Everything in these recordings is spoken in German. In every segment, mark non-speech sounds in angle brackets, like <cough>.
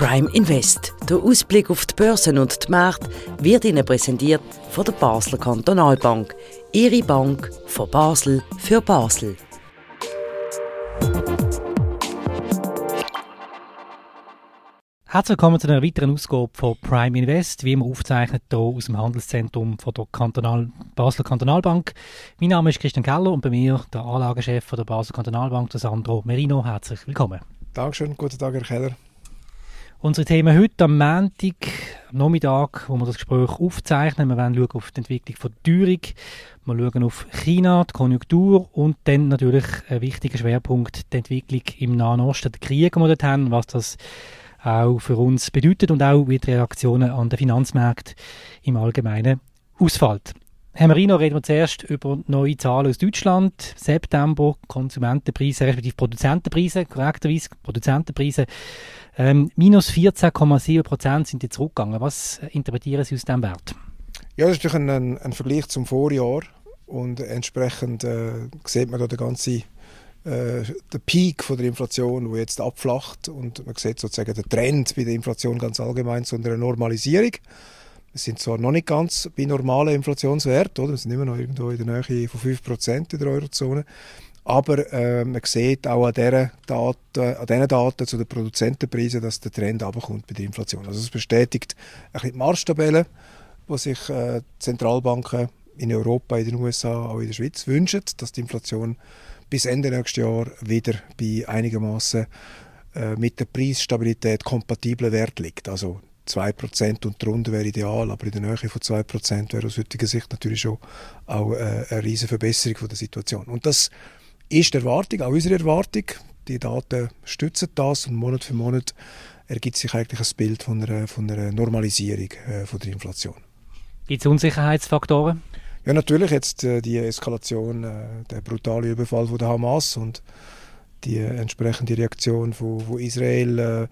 Prime Invest. Der Ausblick auf die Börsen und die Märkte wird Ihnen präsentiert von der Basler Kantonalbank. Ihre Bank von Basel für Basel. Herzlich willkommen zu einer weiteren Ausgabe von Prime Invest, wie immer aufzeichnet hier aus dem Handelszentrum von der Kantonal Basler Kantonalbank. Mein Name ist Christian Keller und bei mir der Anlagechef von der Basler Kantonalbank, Sandro Merino. Herzlich willkommen. Dankeschön, guten Tag, Herr Keller. Unsere Themen heute am Montag, am Nachmittag, wo wir das Gespräch aufzeichnen. Wir werden schauen auf die Entwicklung von Teuerung, wir schauen auf China, die Konjunktur und dann natürlich ein wichtiger Schwerpunkt, die Entwicklung im Nahen Osten, der Krieg, den wir dort haben, was das auch für uns bedeutet und auch wie die Reaktionen an den Finanzmärkten im Allgemeinen ausfällt. Herr Marino, reden wir zuerst über neue Zahlen aus Deutschland. September, Konsumentenpreise, respektive Produzentenpreise, korrekterweise Produzentenpreise. Ähm, minus 14,7 Prozent sind jetzt zurückgegangen. Was interpretieren Sie aus diesem Wert? Ja, das ist natürlich ein, ein Vergleich zum Vorjahr und entsprechend äh, sieht man da den ganzen äh, der Peak von der Inflation, wo jetzt abflacht und man sieht sozusagen den Trend bei der Inflation ganz allgemein zu einer Normalisierung. Wir sind zwar noch nicht ganz bei normalen Inflationswerten, oder? wir sind immer noch irgendwo in der Nähe von 5% in der Eurozone, aber äh, man sieht auch an, dieser Daten, an diesen Daten zu den Produzentenpreisen, dass der Trend abkommt bei der Inflation. Also es bestätigt ein die Marschtabelle, die sich äh, Zentralbanken in Europa, in den USA, auch in der Schweiz wünschen, dass die Inflation bis Ende nächstes Jahr wieder bei einigermaßen äh, mit der Preisstabilität kompatiblen Wert liegt. Also 2% und darunter wäre ideal, aber in der Nähe von 2% wäre aus heutiger Sicht natürlich schon auch äh, eine riesige Verbesserung von der Situation. Und das ist die Erwartung, auch unsere Erwartung. Die Daten stützen das und Monat für Monat ergibt sich eigentlich ein Bild von einer, von einer Normalisierung äh, von der Inflation. Gibt es Unsicherheitsfaktoren? Ja, natürlich jetzt äh, die Eskalation, äh, der brutale Überfall von der Hamas und die entsprechende Reaktion von, von Israel äh,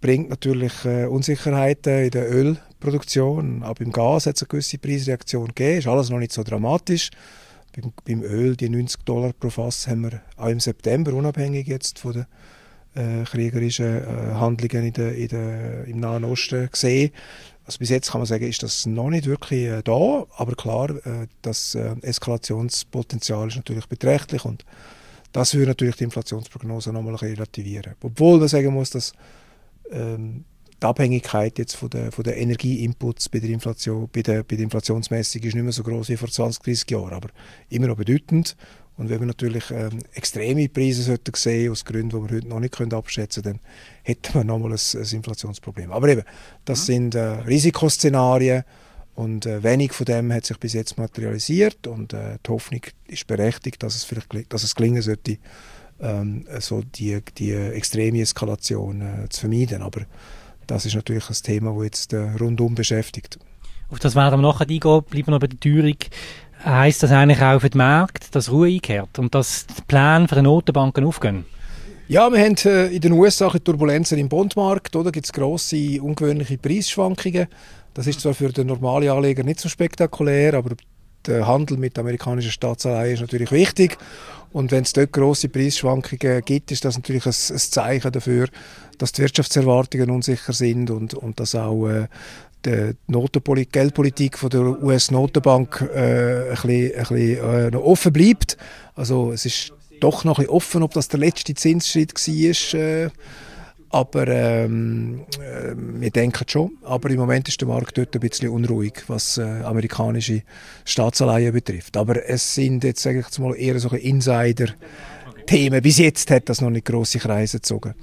bringt natürlich äh, Unsicherheiten in der Ölproduktion. Auch beim Gas hat es eine gewisse Preisreaktion gegeben. Ist alles noch nicht so dramatisch. Beim, beim Öl, die 90 Dollar pro Fass, haben wir auch im September, unabhängig jetzt von den äh, kriegerischen äh, Handlungen in der, in der, im Nahen Osten gesehen. Also bis jetzt kann man sagen, ist das noch nicht wirklich äh, da, aber klar, äh, das äh, Eskalationspotenzial ist natürlich beträchtlich und das würde natürlich die Inflationsprognose nochmal relativieren. Obwohl man sagen muss, dass ähm, die Abhängigkeit jetzt von der, von der Energieinputs bei der Inflation, bei der, bei der Inflationsmessung ist nicht mehr so groß wie vor 20, 30 Jahren, aber immer noch bedeutend. Und wenn wir natürlich ähm, extreme Preise sollten sehen, aus Gründen, die wir heute noch nicht können abschätzen können, dann hätten wir nochmal ein, ein Inflationsproblem. Aber eben, das mhm. sind äh, Risikoszenarien und äh, wenig von dem hat sich bis jetzt materialisiert und äh, die Hoffnung ist berechtigt, dass es vielleicht dass es gelingen sollte, ähm, so die, die extreme Eskalation äh, zu vermeiden. Aber das ist natürlich ein Thema, das jetzt äh, rundum beschäftigt. Auf das werden wir nachher eingehen, bleiben wir noch bei der Teuerung. Heißt das eigentlich auch für den Markt, dass Ruhe einkehrt und dass die Pläne für die Notenbanken aufgehen? Ja, wir haben äh, in den USA Turbulenzen im Bondmarkt, oder? Gibt es grosse, ungewöhnliche Preisschwankungen. Das ist zwar für den normalen Anleger nicht so spektakulär, aber der Handel mit amerikanischen Staatsanleihen ist natürlich wichtig. Und wenn es dort grosse Preisschwankungen gibt, ist das natürlich ein, ein, Zeichen dafür, dass die Wirtschaftserwartungen unsicher sind und, und dass auch äh, die Notenpolitik, Geldpolitik von der US-Notenbank äh, ein bisschen, ein bisschen äh, noch offen bleibt. Also es ist doch noch ein bisschen offen, ob das der letzte Zinsschritt war. Äh, aber ähm, äh, wir denken schon. Aber im Moment ist der Markt dort ein bisschen unruhig, was äh, amerikanische Staatsanleihen betrifft. Aber es sind jetzt sage ich mal eher so Insider-Themen. Bis jetzt hat das noch nicht große Kreise gezogen.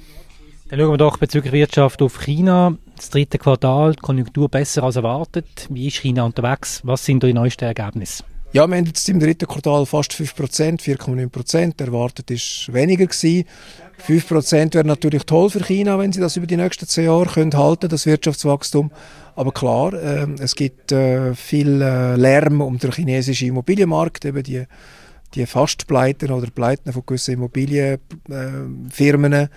Dann schauen wir doch bezüglich Wirtschaft auf China. Das dritte Quartal, die Konjunktur besser als erwartet. Wie ist China unterwegs? Was sind die neuesten Ergebnisse? Ja, wir haben jetzt im dritten Quartal fast 5%, 4,9%. Erwartet ist weniger gewesen. 5% wäre natürlich toll für China, wenn sie das über die nächsten zehn Jahre können halten, das Wirtschaftswachstum. Aber klar, äh, es gibt äh, viel äh, Lärm um den chinesischen Immobilienmarkt, eben die, die Fastpleiten oder Pleiten von gewissen Immobilienfirmen. Äh,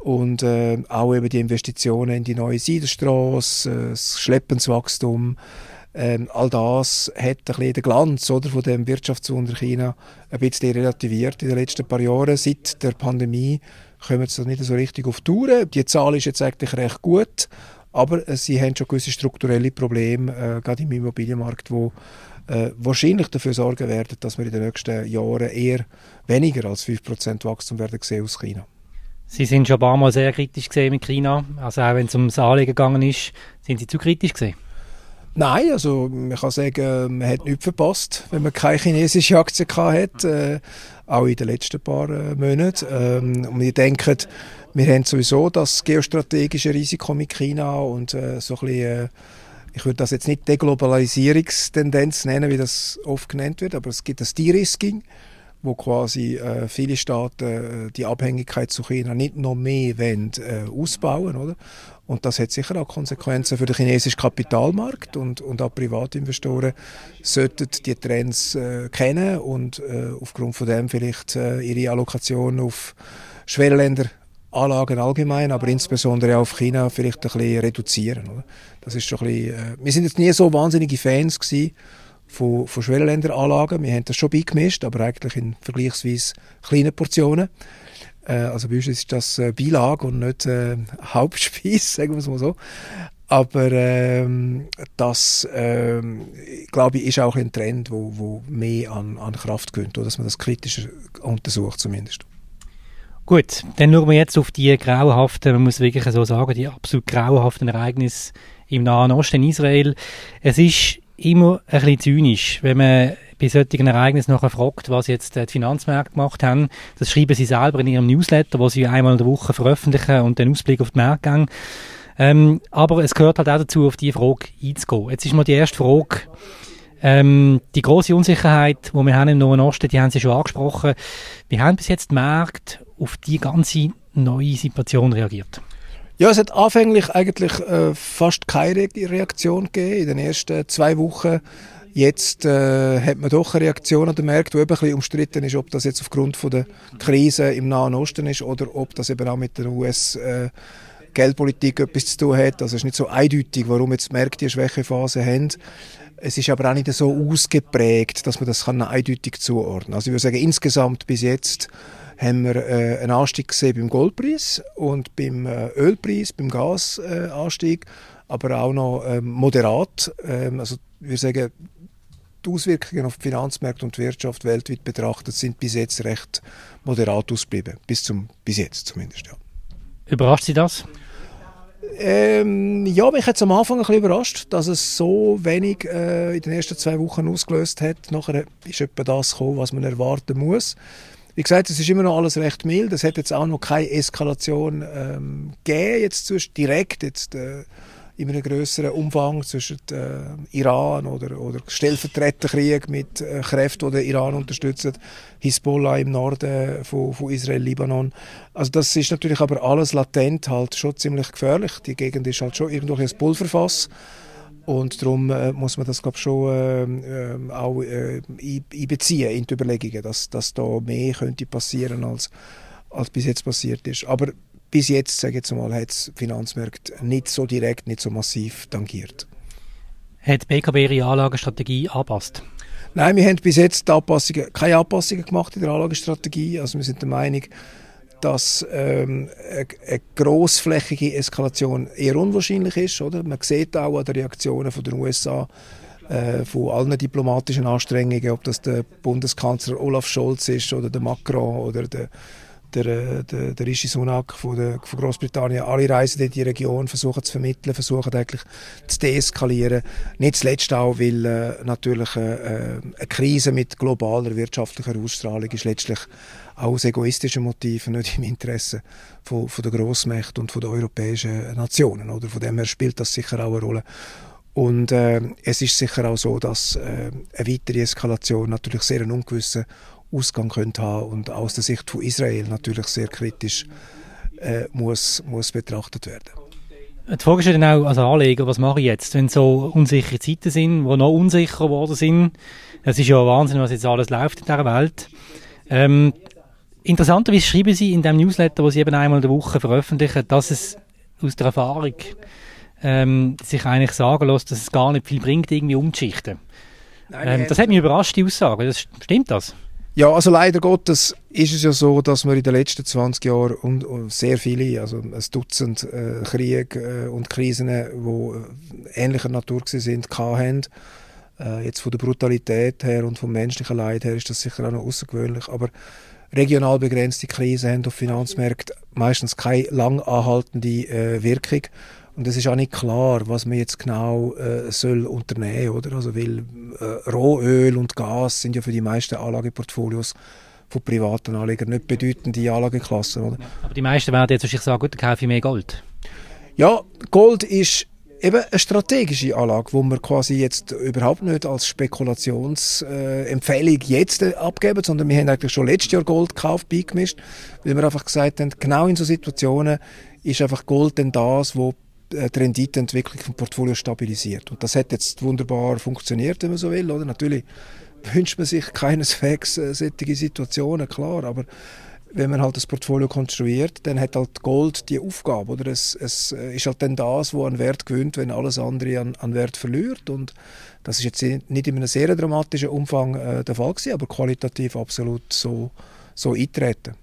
und äh, auch eben die Investitionen in die neue Seidenstraße, äh, das Schleppenswachstum, Ähm, all das hat ein bisschen den Glanz oder, von dem Wirtschaftswunder China ein bisschen relativiert in den letzten paar Jahren. Seit der Pandemie kommen sie nicht so richtig auf Touren. Die Zahl ist jetzt eigentlich recht gut, aber äh, sie haben schon gewisse strukturelle Probleme, äh, gerade im Immobilienmarkt, wo äh, wahrscheinlich dafür sorgen werden, dass wir in den nächsten Jahren eher weniger als 5% Wachstum werden sehen aus China. Sie sind schon ein paar Mal sehr kritisch gesehen mit China. Also auch wenn es ums Anlegen gegangen ist, sind Sie zu kritisch gesehen? Nein, also man kann sagen, man hat nichts verpasst, wenn man keine chinesische Aktien hatte, äh, auch in den letzten paar äh, Monaten. Ähm, und wir denken, wir haben sowieso das geostrategische Risiko mit China und äh, so ein bisschen, äh, ich würde das jetzt nicht Deglobalisierungstendenz nennen, wie das oft genannt wird, aber es gibt das De-Risking wo quasi äh, viele Staaten äh, die Abhängigkeit zu China nicht noch mehr wollen, äh, ausbauen oder? Und das hat sicher auch Konsequenzen für den chinesischen Kapitalmarkt und, und auch Privatinvestoren sollten die Trends äh, kennen und äh, aufgrund von dem vielleicht äh, ihre Allokation auf Schwellenländer Anlagen allgemein, aber insbesondere auch auf China vielleicht ein bisschen reduzieren. Oder? Das ist schon ein bisschen, wir sind jetzt nie so wahnsinnige Fans gewesen von, von Schwellenländeranlagen. Wir haben das schon beigemischt, aber eigentlich in vergleichsweise kleinen Portionen. Äh, also bei uns ist das äh, Beilage und nicht äh, Hauptspeis, <laughs> sagen wir es mal so. Aber ähm, das, ähm, glaube ich, ist auch ein Trend, wo, wo mehr an, an Kraft gewinnt, dass man das kritischer untersucht zumindest. Gut, dann schauen wir jetzt auf die grauenhaften, man muss wirklich so sagen, die absolut grauenhaften Ereignisse im Nahen Osten, in Israel. Es ist immer ein bisschen zynisch, wenn man bei solchen Ereignissen nachher fragt, was jetzt die Finanzmärkte gemacht haben. Das schreiben sie selber in ihrem Newsletter, wo sie einmal in der Woche veröffentlichen und den Ausblick auf die Märkte geben. Ähm, aber es gehört halt auch dazu, auf diese Frage einzugehen. Jetzt ist mal die erste Frage, ähm, die große Unsicherheit, die wir haben im Nahen Osten, die haben Sie schon angesprochen. Wie haben bis jetzt die Märkte auf die ganze neue Situation reagiert? Ja, es hat anfänglich eigentlich äh, fast keine Reaktion gegeben in den ersten zwei Wochen. Jetzt äh, hat man doch eine Reaktion an den Märkten, die eben ein bisschen umstritten ist, ob das jetzt aufgrund von der Krise im Nahen Osten ist oder ob das eben auch mit der US äh, Geldpolitik etwas zu tun hat. Also es ist nicht so eindeutig, warum jetzt die Märkte eine Schwächephase haben. Es ist aber auch nicht so ausgeprägt, dass man das kann eindeutig zuordnen kann. Also ich würde sagen, insgesamt bis jetzt haben wir äh, einen Anstieg gesehen beim Goldpreis und beim äh, Ölpreis, beim Gasanstieg, aber auch noch ähm, moderat. Ähm, also wir sagen, die Auswirkungen auf die Finanzmärkte und die Wirtschaft weltweit betrachtet sind bis jetzt recht moderat ausgeblieben. Bis, zum, bis jetzt zumindest, ja. Überrascht Sie das? Ähm, ja, mich hat es am Anfang ein bisschen überrascht, dass es so wenig äh, in den ersten zwei Wochen ausgelöst hat. Nachher ist etwa das gekommen, was man erwarten muss. Wie gesagt, es ist immer noch alles recht mild. Es hat jetzt auch noch keine Eskalation ähm, gegeben, jetzt direkt jetzt, äh, in einem größeren Umfang zwischen äh, Iran oder, oder Stellvertreterkrieg mit äh, Kräften, die den Iran unterstützen, Hisbollah im Norden von, von Israel, Libanon. Also das ist natürlich aber alles latent halt schon ziemlich gefährlich. Die Gegend ist halt schon irgendwo ein Pulverfass. Und darum äh, muss man das glaub, schon äh, auch äh, einbeziehen in die Überlegungen, dass, dass da mehr könnte passieren als, als bis jetzt passiert ist. Aber bis jetzt, sage ich jetzt mal, hat es Finanzmärkte nicht so direkt, nicht so massiv tangiert. Hat die BKW ihre Anlagestrategie angepasst? Nein, wir haben bis jetzt Anpassungen, keine Anpassungen gemacht in der Anlagestrategie. Also wir sind der Meinung, dass ähm, eine, grossflächige Eskalation eher unwahrscheinlich ist. Oder? Man sieht auch an den Reaktionen den USA, äh, von allen diplomatischen Anstrengungen, ob das der Bundeskanzler Olaf Scholz ist oder der Macron oder der der, der, der Rishi Sunak von, der, von Großbritannien, alle reisen in die Region, versuchen zu vermitteln, versuchen eigentlich zu deeskalieren. Nicht zuletzt auch, weil äh, natürlich äh, äh, eine Krise mit globaler wirtschaftlicher Ausstrahlung ist letztlich aus egoistischen Motiven, nicht im Interesse von, von der Grossmächte und von den europäischen Nationen. Oder? Von dem her spielt das sicher auch eine Rolle. Und äh, es ist sicher auch so, dass äh, eine weitere Eskalation natürlich sehr einen ungewissen Ausgang könnte haben und aus der Sicht von Israel natürlich sehr kritisch äh, muss, muss betrachtet werden. Die Frage ist ja dann auch als Anleger, was mache ich jetzt, wenn so unsichere Zeiten sind, die noch unsicherer geworden sind. Es ist ja Wahnsinn, was jetzt alles läuft in dieser Welt. Ähm, interessanterweise schreiben Sie in dem Newsletter, wo Sie eben einmal in der Woche veröffentlichen, dass es aus der Erfahrung ähm, sich eigentlich sagen lässt, dass es gar nicht viel bringt, irgendwie umzuschichten. Ähm, das hat mich überrascht, die Aussage. Das, stimmt das? Ja, also leider Gottes ist es ja so, dass wir in den letzten 20 Jahren und, sehr viele, also ein Dutzend äh, Kriege äh, und Krisen, die äh, ähnlicher Natur sind, hatten. Äh, jetzt von der Brutalität her und vom menschlichen Leid her ist das sicher auch noch außergewöhnlich, aber regional begrenzte Krisen haben auf Finanzmärkten meistens keine lang anhaltende äh, Wirkung. Und es ist auch nicht klar, was man jetzt genau äh, soll unternehmen oder? Also, weil äh, Rohöl und Gas sind ja für die meisten Anlageportfolios von privaten Anlegern nicht bedeutende Anlageklassen. Oder? aber die meisten werden jetzt wahrscheinlich sagen, gut, dann kaufe ich mehr Gold. Ja, Gold ist eben eine strategische Anlage, wo wir quasi jetzt überhaupt nicht als Spekulationsempfehlung äh, jetzt äh, abgeben, sondern wir haben eigentlich schon letztes Jahr Gold gekauft, beigemischt, weil wir einfach gesagt haben, genau in so Situationen ist einfach Gold dann das, wo die Renditeentwicklung vom Portfolio stabilisiert. Und das hat jetzt wunderbar funktioniert, wenn man so will, oder? Natürlich <laughs> wünscht man sich keineswegs äh, solche Situationen, klar, aber wenn man halt das Portfolio konstruiert, dann hat halt Gold die Aufgabe, oder? Es, es äh, ist halt dann das, wo an Wert gewinnt, wenn alles andere an, an Wert verliert und das ist jetzt nicht in einem sehr dramatischen Umfang äh, der Fall gewesen, aber qualitativ absolut so, so eintreten.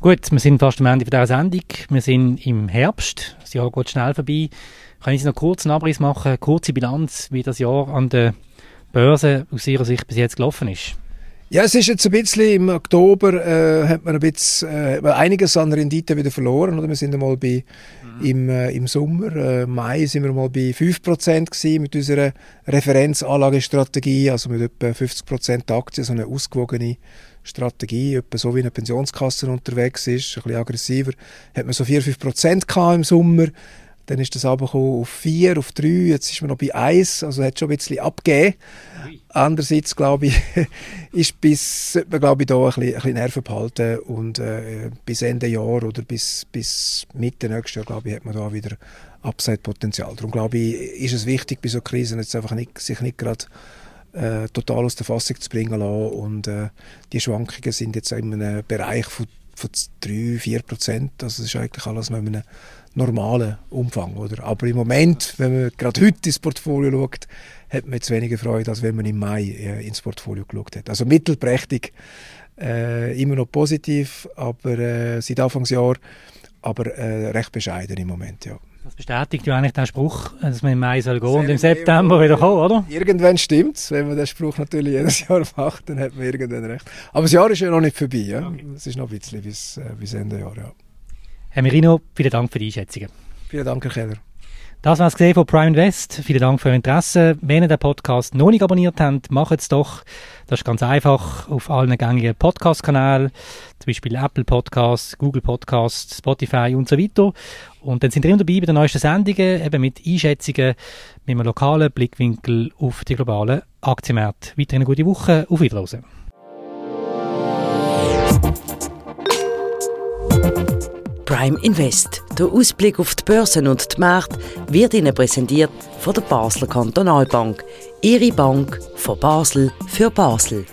Gut, wir sind fast am Ende dieser Sendung. Wir sind im Herbst. Das Jahr geht schnell vorbei. Kann ich noch kurz einen Abriss machen, eine kurze Bilanz, wie das Jahr an der Börse aus Ihrer Sicht bis jetzt gelaufen ist? Ja, es ist jetzt ein bisschen, im Oktober äh, hat man ein bisschen, äh, einiges an Rendite wieder verloren. Oder? Wir sind einmal bei, mhm. im, äh, im Sommer, äh, Mai sind wir mal bei 5% gewesen mit unserer Referenzanlagestrategie, also mit etwa 50% Aktien, so eine ausgewogene Strategie, etwa so wie eine Pensionskasse unterwegs ist, ein bisschen aggressiver, hat man so 4-5% im Sommer. Dann ist das abgekommen auf 4, auf 3, jetzt ist man noch bei 1, also hat schon ein bisschen abgegeben. Andererseits, glaube ich, <laughs> ist bis, sollte man, glaube ich, da ein bisschen, ein bisschen Nerven behalten und äh, bis Ende Jahr oder bis, bis Mitte nächstes Jahr, glaube ich, hat man da wieder Upside-Potenzial. Darum, glaube ich, ist es wichtig, bei so Krisen jetzt einfach nicht, sich nicht gerade äh, total aus der Fassung zu bringen lassen und äh, die Schwankungen sind jetzt in einem Bereich von, von 3, 4 Prozent, also das ist eigentlich alles in einem normalen Umfang. Oder? Aber im Moment, wenn man gerade heute ins Portfolio schaut, hat man jetzt weniger Freude, als wenn man im Mai äh, ins Portfolio geschaut hat. Also mittelprächtig, äh, immer noch positiv, aber äh, seit Anfangsjahr, aber äh, recht bescheiden im Moment, ja. Das bestätigt ja eigentlich den Spruch, dass man im Mai soll gehen und im September wieder kommen, oder? Irgendwann stimmt es. Wenn man den Spruch natürlich jedes <laughs> Jahr macht, dann hat man irgendwann recht. Aber das Jahr ist ja noch nicht vorbei. Ja? Okay. Es ist noch ein bisschen bis, äh, bis Ende Jahr. Ja. Herr Merino, vielen Dank für die Einschätzungen. Vielen Dank, Herr Keller. Das war es von Prime Invest. Vielen Dank für Ihr Interesse. Wenn ihr den Podcast noch nicht abonniert habt, macht es doch. Das ist ganz einfach auf allen gängigen Podcast-Kanälen, zum Beispiel Apple Podcasts, Google Podcasts, Spotify und so weiter. Und dann sind ihr immer dabei bei den neuesten Sendungen, eben mit Einschätzungen, mit einem lokalen Blickwinkel auf die globalen Aktienmärkte. Weiter eine gute Woche. Auf Wiedersehen. Prime Invest. Der Ausblick auf die Börsen und die Märkte wird Ihnen präsentiert von der Basler Kantonalbank. Ihre Bank von Basel für Basel.